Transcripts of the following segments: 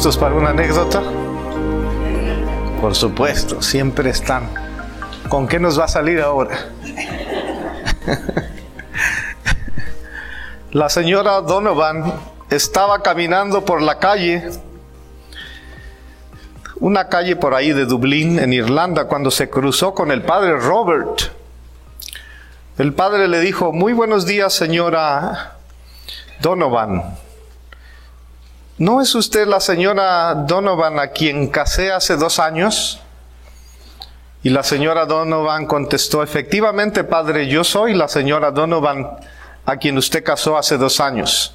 ¿Están listos para una anécdota? Por supuesto, siempre están. ¿Con qué nos va a salir ahora? La señora Donovan estaba caminando por la calle, una calle por ahí de Dublín, en Irlanda, cuando se cruzó con el padre Robert. El padre le dijo, muy buenos días señora Donovan. ¿No es usted la señora Donovan a quien casé hace dos años? Y la señora Donovan contestó, efectivamente, padre, yo soy la señora Donovan a quien usted casó hace dos años.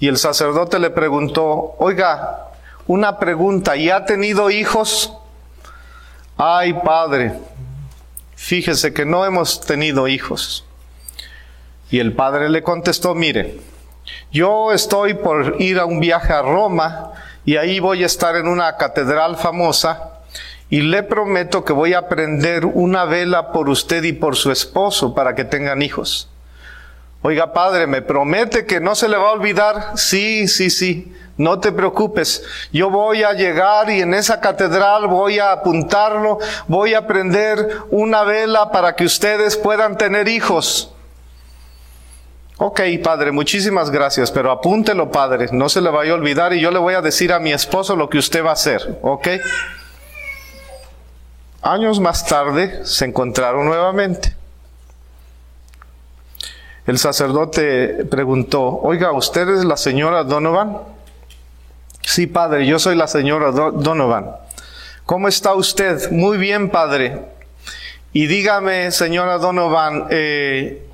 Y el sacerdote le preguntó, oiga, una pregunta, ¿y ha tenido hijos? Ay, padre, fíjese que no hemos tenido hijos. Y el padre le contestó, mire, yo estoy por ir a un viaje a Roma y ahí voy a estar en una catedral famosa y le prometo que voy a prender una vela por usted y por su esposo para que tengan hijos. Oiga, padre, ¿me promete que no se le va a olvidar? Sí, sí, sí. No te preocupes. Yo voy a llegar y en esa catedral voy a apuntarlo, voy a prender una vela para que ustedes puedan tener hijos. Ok, padre, muchísimas gracias, pero apúntelo, padre, no se le vaya a olvidar y yo le voy a decir a mi esposo lo que usted va a hacer, ¿ok? Años más tarde se encontraron nuevamente. El sacerdote preguntó, oiga, ¿usted es la señora Donovan? Sí, padre, yo soy la señora Donovan. ¿Cómo está usted? Muy bien, padre. Y dígame, señora Donovan, eh,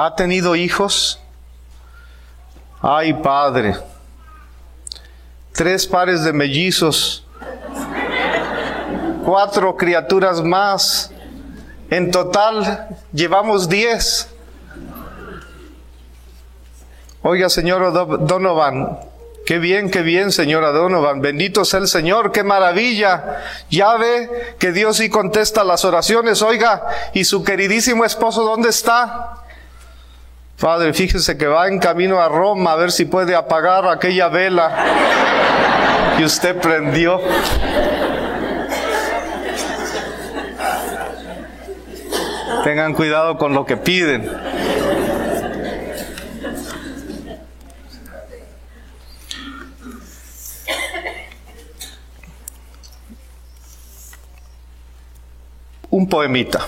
¿Ha tenido hijos? Ay, padre. Tres pares de mellizos. Cuatro criaturas más. En total llevamos diez. Oiga, señor Donovan, Qué bien, qué bien, señora Donovan. Bendito sea el Señor, qué maravilla. Ya ve que Dios sí contesta las oraciones. Oiga, ¿y su queridísimo esposo dónde está? Padre, fíjese que va en camino a Roma a ver si puede apagar aquella vela que usted prendió. Tengan cuidado con lo que piden. Un poemita.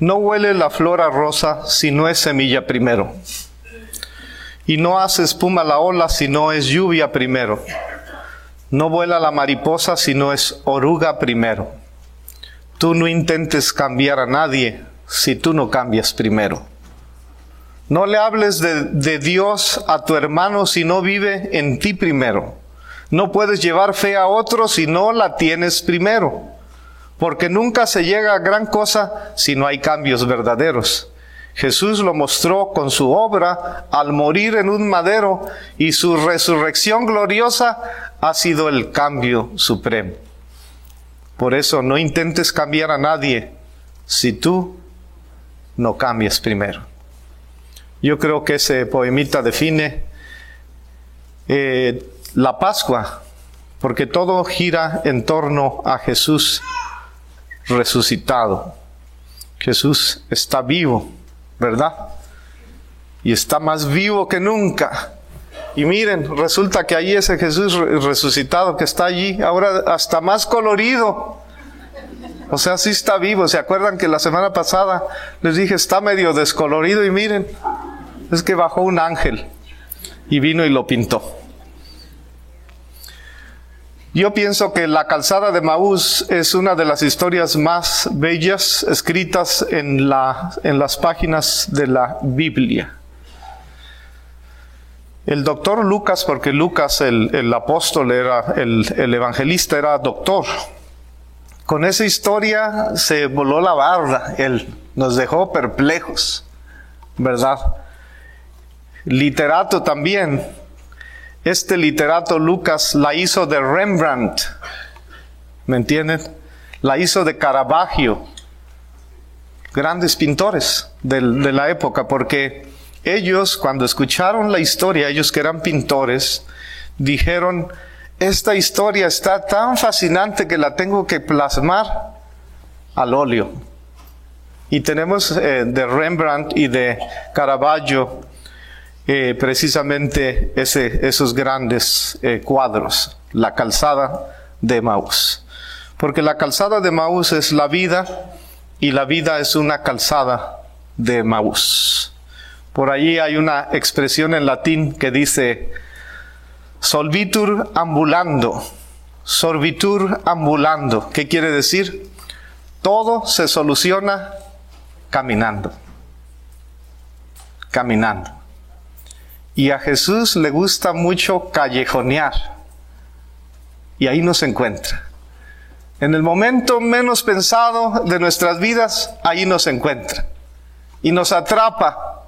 No huele la flor a rosa si no es semilla primero. Y no hace espuma la ola si no es lluvia primero. No vuela la mariposa si no es oruga primero. Tú no intentes cambiar a nadie si tú no cambias primero. No le hables de, de, Dios a tu hermano si no vive en ti primero. No puedes llevar fe a otro si no la tienes primero porque nunca se llega a gran cosa si no hay cambios verdaderos. Jesús lo mostró con su obra al morir en un madero y su resurrección gloriosa ha sido el cambio supremo. Por eso no intentes cambiar a nadie si tú no cambias primero. Yo creo que ese poemita define eh, la Pascua, porque todo gira en torno a Jesús resucitado. Jesús está vivo, ¿verdad? Y está más vivo que nunca. Y miren, resulta que ahí ese Jesús resucitado que está allí, ahora hasta más colorido. O sea, sí está vivo. ¿Se acuerdan que la semana pasada les dije está medio descolorido? Y miren, es que bajó un ángel y vino y lo pintó. Yo pienso que la calzada de Maús es una de las historias más bellas escritas en, la, en las páginas de la Biblia. El doctor Lucas, porque Lucas, el, apóstol, era el, el evangelista, era doctor. Con esa historia se voló la barda, él nos dejó perplejos, ¿verdad? Literato también, este literato Lucas la hizo de Rembrandt, ¿me entienden? La hizo de Caravaggio, grandes pintores de, la época, porque ellos cuando escucharon la historia, ellos que eran pintores, dijeron, esta historia está tan fascinante que la tengo que plasmar al óleo. Y tenemos eh, de Rembrandt y de Caravaggio eh, precisamente esos grandes eh, cuadros, la calzada de Maús. Porque la calzada de Maús es la vida y la vida es una calzada de Maús. Por allí hay una expresión en latín que dice solvitur ambulando, sorbitur ambulando. ¿Qué quiere decir? Todo se soluciona caminando. Caminando. Y a Jesús le gusta mucho callejonear. Y ahí nos encuentra. En el momento menos pensado de nuestras vidas, ahí nos encuentra. Y nos atrapa.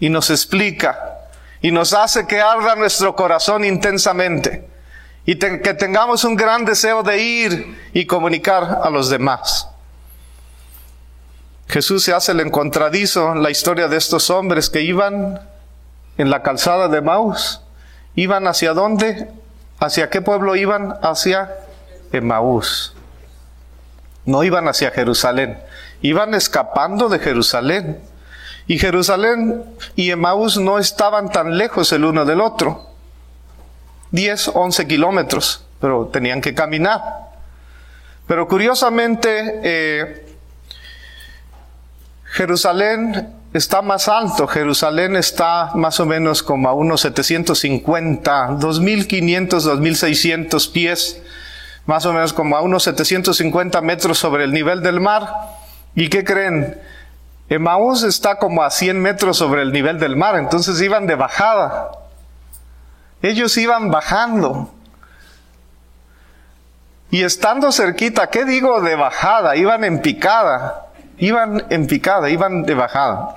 Y nos explica. Y nos hace que arda nuestro corazón intensamente. Y que tengamos un gran deseo de ir y comunicar a los demás. Jesús se hace el encontradizo en la historia de estos hombres que iban en la calzada de Maús. ¿Iban hacia dónde? ¿Hacia qué pueblo iban? Hacia Emaús. No iban hacia Jerusalén. Iban escapando de Jerusalén. Y Jerusalén y Emaús no estaban tan lejos el uno del otro. 10, 11 kilómetros, pero tenían que caminar. Pero curiosamente, eh, Jerusalén está más alto. Jerusalén está más o menos como a unos 750, 2500, 2600 pies, más o menos como a unos 750 metros sobre el nivel del mar. ¿Y qué creen? Emaús está como a 100 metros sobre el nivel del mar, entonces iban de bajada. Ellos iban bajando. Y estando cerquita, ¿qué digo de bajada? Iban en picada. Iban en picada, iban de bajada.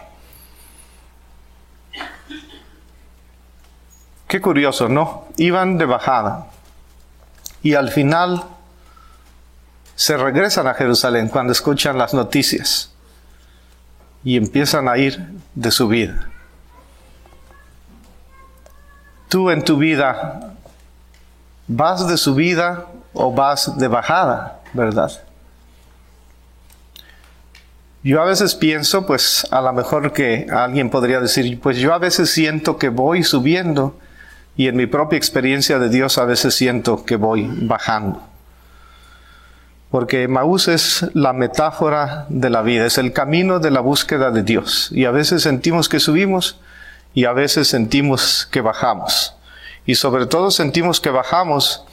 Qué curioso, ¿no? Iban de bajada. Y al final se regresan a Jerusalén cuando escuchan las noticias y empiezan a ir de su vida. Tú en tu vida vas de subida o vas de bajada, ¿verdad? Yo a veces pienso, pues a lo mejor que alguien podría decir, pues yo a veces siento que voy subiendo y en mi propia experiencia de Dios a veces siento que voy bajando. Porque Maús es la metáfora de la vida, es el camino de la búsqueda de Dios. Y a veces sentimos que subimos y a veces sentimos que bajamos. Y sobre todo sentimos que bajamos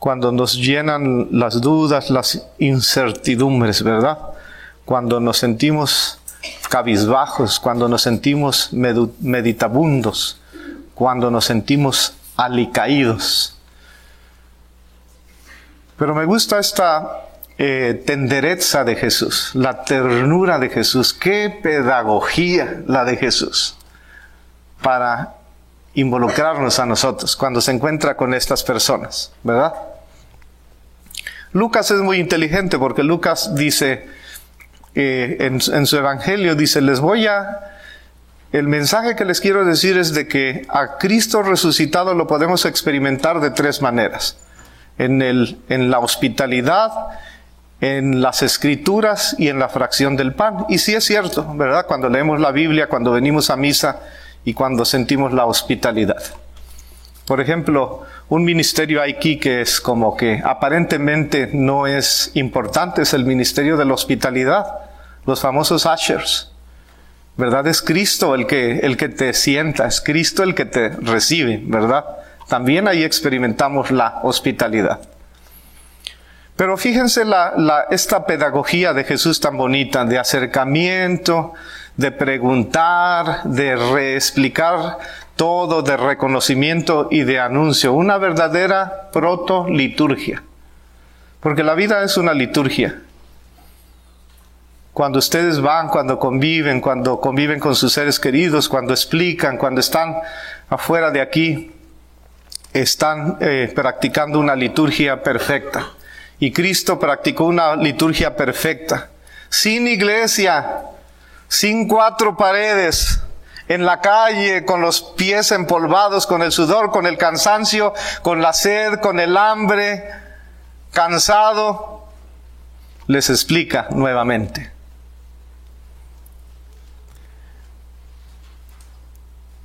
cuando nos llenan las dudas, las incertidumbres, ¿verdad? Cuando nos sentimos cabizbajos, cuando nos sentimos meditabundos, cuando nos sentimos alicaídos. Pero me gusta esta eh, tendereza de Jesús, la ternura de Jesús, qué pedagogía la de Jesús para involucrarnos a nosotros cuando se encuentra con estas personas, ¿verdad? Lucas es muy inteligente porque Lucas dice, eh, en, su evangelio dice, les voy a... El mensaje que les quiero decir es de que a Cristo resucitado lo podemos experimentar de tres maneras. En, el, en la hospitalidad, en las escrituras y en la fracción del pan. Y sí es cierto, ¿verdad? Cuando leemos la Biblia, cuando venimos a misa y cuando sentimos la hospitalidad. Por ejemplo, un ministerio aquí que es como que aparentemente no es importante, es el ministerio de la hospitalidad, los famosos ushers. ¿Verdad? Es Cristo el que, el que te sienta, es Cristo el que te recibe, ¿verdad? También ahí experimentamos la hospitalidad. Pero fíjense la, esta pedagogía de Jesús tan bonita, de acercamiento, de preguntar, de reexplicar todo de reconocimiento y de anuncio, una verdadera proto-liturgia. Porque la vida es una liturgia. Cuando ustedes van, cuando conviven, cuando conviven con sus seres queridos, cuando explican, cuando están afuera de aquí, están eh, practicando una liturgia perfecta. Y Cristo practicó una liturgia perfecta. Sin iglesia, sin cuatro paredes, en la calle, con los pies empolvados, con el sudor, con el cansancio, con la sed, con el hambre, cansado, les explica nuevamente.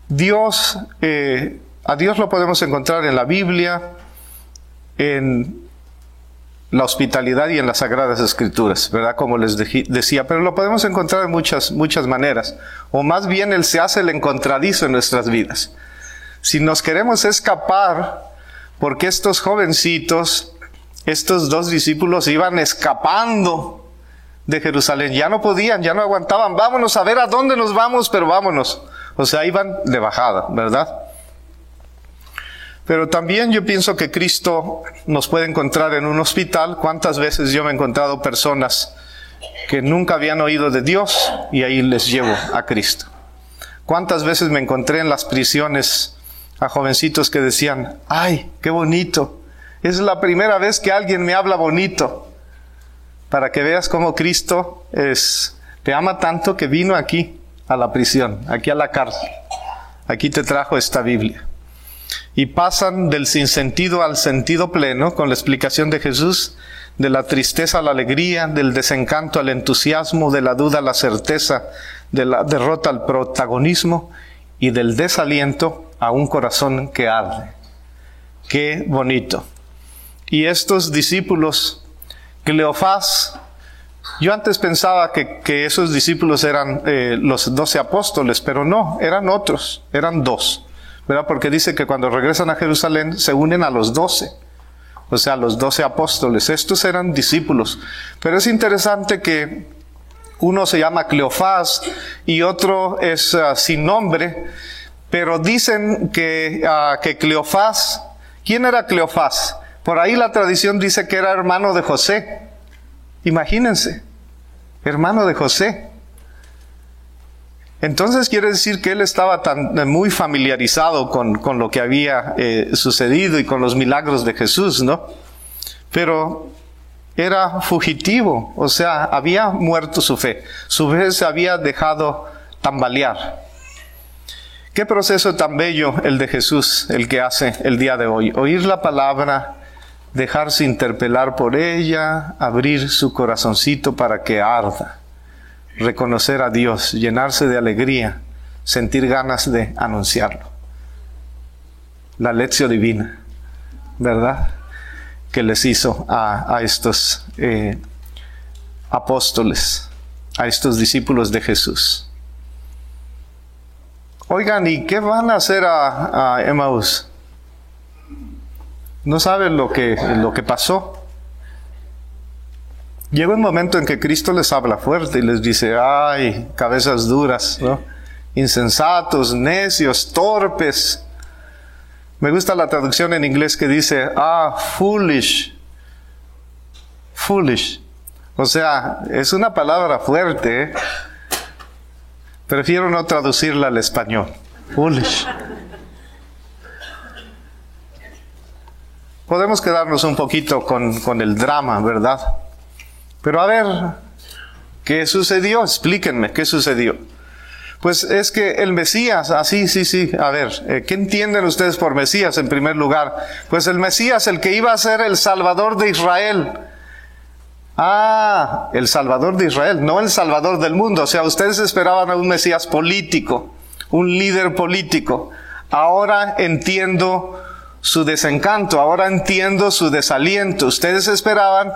Dios, eh, a Dios lo podemos encontrar en la Biblia, en la hospitalidad y en las sagradas escrituras, ¿verdad? Como les decía, pero lo podemos encontrar de muchas, muchas maneras. O más bien Él se hace el encontradizo en nuestras vidas. Si nos queremos escapar, porque estos jovencitos, estos dos discípulos iban escapando de Jerusalén, ya no podían, ya no aguantaban, vámonos a ver a dónde nos vamos, pero vámonos. O sea, iban de bajada, ¿verdad? Pero también yo pienso que Cristo nos puede encontrar en un hospital. ¿Cuántas veces yo me he encontrado personas que nunca habían oído de Dios y ahí les llevo a Cristo? ¿Cuántas veces me encontré en las prisiones a jovencitos que decían, ay, qué bonito, es la primera vez que alguien me habla bonito? Para que veas cómo Cristo es, te ama tanto que vino aquí a la prisión, aquí a la cárcel. Aquí te trajo esta Biblia y pasan del sinsentido al sentido pleno con la explicación de Jesús, de la tristeza a la alegría, del desencanto al entusiasmo, de la duda a la certeza, de la derrota al protagonismo y del desaliento a un corazón que arde. Qué bonito. Y estos discípulos, Cleofás, yo antes pensaba que, esos discípulos eran eh, los doce apóstoles, pero no, eran otros, eran dos. ¿verdad? Porque dice que cuando regresan a Jerusalén se unen a los doce, o sea, los doce apóstoles. Estos eran discípulos. Pero es interesante que uno se llama Cleofás y otro es ah, sin nombre, pero dicen que, uh, que Cleofás, ¿quién era Cleofás? Por ahí la tradición dice que era hermano de José. Imagínense, hermano de José. Entonces quiere decir que él estaba tan, eh, muy familiarizado con, con lo que había eh, sucedido y con los milagros de Jesús, ¿no? Pero era fugitivo, o sea, había muerto su fe, su fe se había dejado tambalear. Qué proceso tan bello el de Jesús, el que hace el día de hoy. Oír la palabra, dejarse interpelar por ella, abrir su corazoncito para que arda reconocer a Dios, llenarse de alegría, sentir ganas de anunciarlo. La lección divina, ¿verdad? Que les hizo a, estos eh, apóstoles, a estos discípulos de Jesús. Oigan, ¿y qué van a hacer a, a Emmaus? ¿No saben lo que, lo que pasó? Llega un momento en que Cristo les habla fuerte y les dice, ay, cabezas duras, ¿no? Insensatos, necios, torpes. Me gusta la traducción en inglés que dice, ah, foolish. Foolish. O sea, es una palabra fuerte. ¿eh? Prefiero no traducirla al español. Foolish. Podemos quedarnos un poquito con, con el drama, ¿verdad? Pero a ver, ¿qué sucedió? Explíquenme, ¿qué sucedió? Pues es que el Mesías, así, ah, sí, sí, a ver, eh, ¿qué entienden ustedes por Mesías en primer lugar? Pues el Mesías, el que iba a ser el Salvador de Israel. Ah, el Salvador de Israel, no el Salvador del mundo. O sea, ustedes esperaban a un Mesías político, un líder político. Ahora entiendo su desencanto, ahora entiendo su desaliento. Ustedes esperaban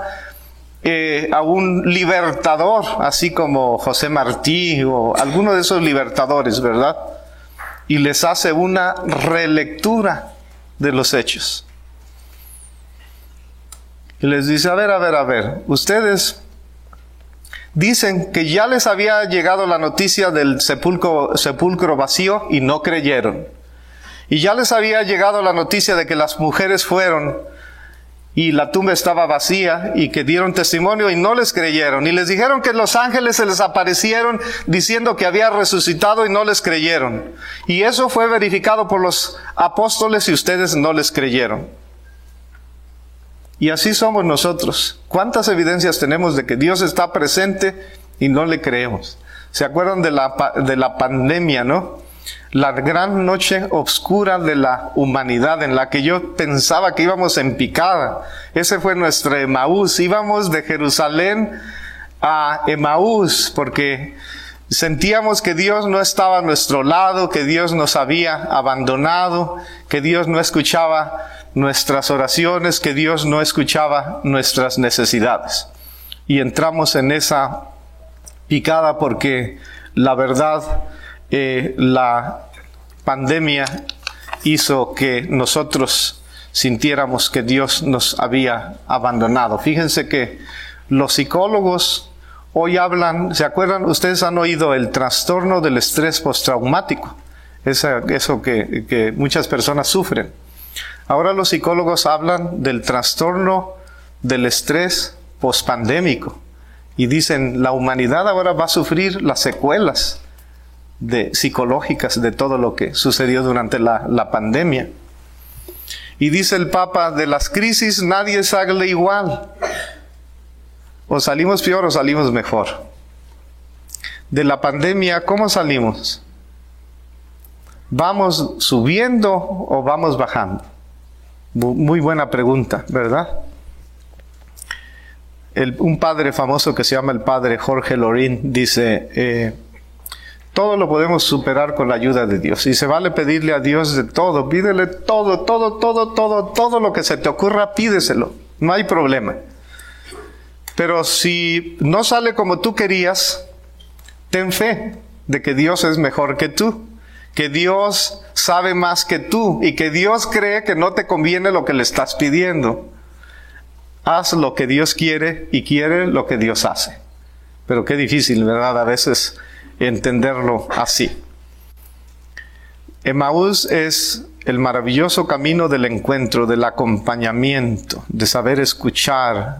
eh, a un libertador, así como José Martí o alguno de esos libertadores, ¿verdad? Y les hace una relectura de los hechos. Y les dice, a ver, a ver, a ver, ustedes dicen que ya les había llegado la noticia del sepulcro, sepulcro vacío y no creyeron. Y ya les había llegado la noticia de que las mujeres fueron y la tumba estaba vacía y que dieron testimonio y no les creyeron. Y les dijeron que los ángeles se les aparecieron diciendo que había resucitado y no les creyeron. Y eso fue verificado por los apóstoles y ustedes no les creyeron. Y así somos nosotros. ¿Cuántas evidencias tenemos de que Dios está presente y no le creemos? ¿Se acuerdan de la, de la pandemia, no? La gran noche oscura de la humanidad en la que yo pensaba que íbamos en picada. Ese fue nuestro Emaús. Íbamos de Jerusalén a Emaús porque sentíamos que Dios no estaba a nuestro lado, que Dios nos había abandonado, que Dios no escuchaba nuestras oraciones, que Dios no escuchaba nuestras necesidades. Y entramos en esa picada porque la verdad, eh, la pandemia hizo que nosotros sintiéramos que Dios nos había abandonado. Fíjense que los psicólogos hoy hablan, ¿se acuerdan? Ustedes han oído el trastorno del estrés postraumático, eso que, que muchas personas sufren. Ahora los psicólogos hablan del trastorno del estrés pospandémico y dicen la humanidad ahora va a sufrir las secuelas de, psicológicas de todo lo que sucedió durante la, la pandemia. Y dice el Papa, de las crisis nadie sale igual. O salimos peor o salimos mejor. De la pandemia, ¿cómo salimos? ¿Vamos subiendo o vamos bajando? Muy buena pregunta, ¿verdad? un padre famoso que se llama el padre Jorge Lorín dice, eh, todo lo podemos superar con la ayuda de Dios. Y se vale pedirle a Dios de todo. Pídele todo, todo, todo, todo, todo lo que se te ocurra, pídeselo. No hay problema. Pero si no sale como tú querías, ten fe de que Dios es mejor que tú, que Dios sabe más que tú y que Dios cree que no te conviene lo que le estás pidiendo. Haz lo que Dios quiere y quiere lo que Dios hace. Pero qué difícil, ¿verdad? A veces entenderlo así. Emaús es el maravilloso camino del encuentro, del acompañamiento, de saber escuchar,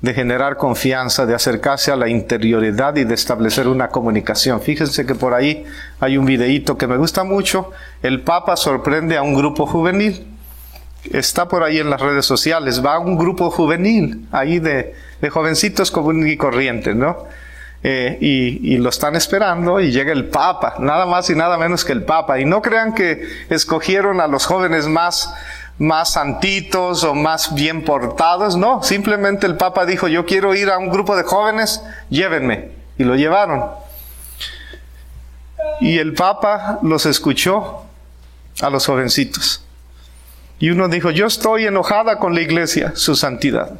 de generar confianza, de acercarse a la interioridad y de establecer una comunicación. Fíjense que por ahí hay un videíto que me gusta mucho. El Papa sorprende a un grupo juvenil. Está por ahí en las redes sociales. Va a un grupo juvenil, ahí de, jovencitos común y corrientes, ¿no? Eh, y, lo están esperando y llega el Papa, nada más y nada menos que el Papa. Y no crean que escogieron a los jóvenes más, más santitos o más bien portados, no, simplemente el Papa dijo, yo quiero ir a un grupo de jóvenes, llévenme. Y lo llevaron. Y el Papa los escuchó a los jovencitos. Y uno dijo, yo estoy enojada con la iglesia, su santidad.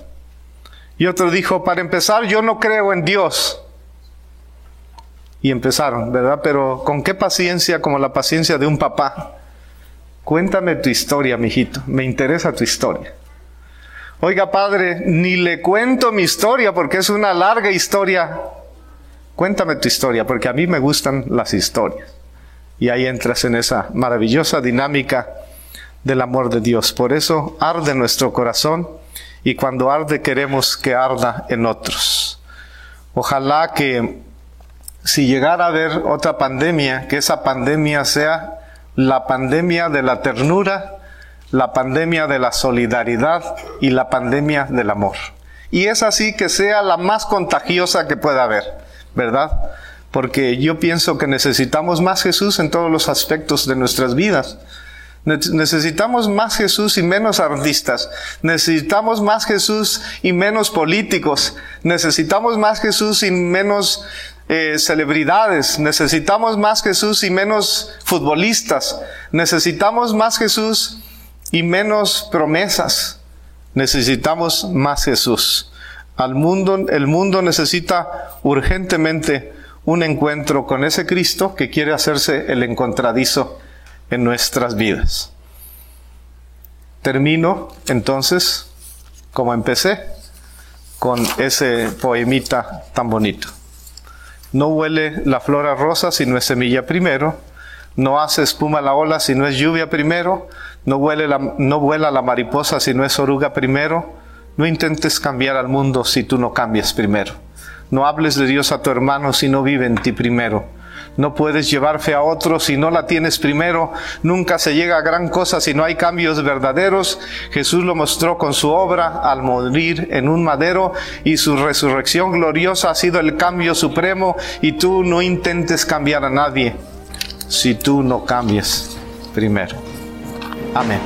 Y otro dijo, para empezar, yo no creo en Dios y empezaron, ¿verdad? Pero con qué paciencia, como la paciencia de un papá. Cuéntame tu historia, mijito. Me interesa tu historia. Oiga, padre, ni le cuento mi historia porque es una larga historia. Cuéntame tu historia porque a mí me gustan las historias. Y ahí entras en esa maravillosa dinámica del amor de Dios. Por eso arde nuestro corazón y cuando arde queremos que arda en otros. Ojalá que si llegara a haber otra pandemia, que esa pandemia sea la pandemia de la ternura, la pandemia de la solidaridad y la pandemia del amor. Y es así que sea la más contagiosa que pueda haber, ¿verdad? Porque yo pienso que necesitamos más Jesús en todos los aspectos de nuestras vidas. Necesitamos más Jesús y menos artistas. Necesitamos más Jesús y menos políticos. Necesitamos más Jesús y menos eh, celebridades, necesitamos más Jesús y menos futbolistas, necesitamos más Jesús y menos promesas, necesitamos más Jesús. Al mundo, el mundo necesita urgentemente un encuentro con ese Cristo que quiere hacerse el encontradizo en nuestras vidas. Termino entonces, como empecé, con ese poemita tan bonito. No huele la flor a rosa si no es semilla primero. No hace espuma la ola si no es lluvia primero. No, no vuela la mariposa si no es oruga primero. No intentes cambiar al mundo si tú no cambias primero. No hables de Dios a tu hermano si no vive en ti primero. No puedes llevar fe a otros si no la tienes primero. Nunca se llega a gran cosa si no hay cambios verdaderos. Jesús lo mostró con su obra al morir en un madero y su resurrección gloriosa ha sido el cambio supremo y tú no intentes cambiar a nadie. si tú no cambias primero. Amén.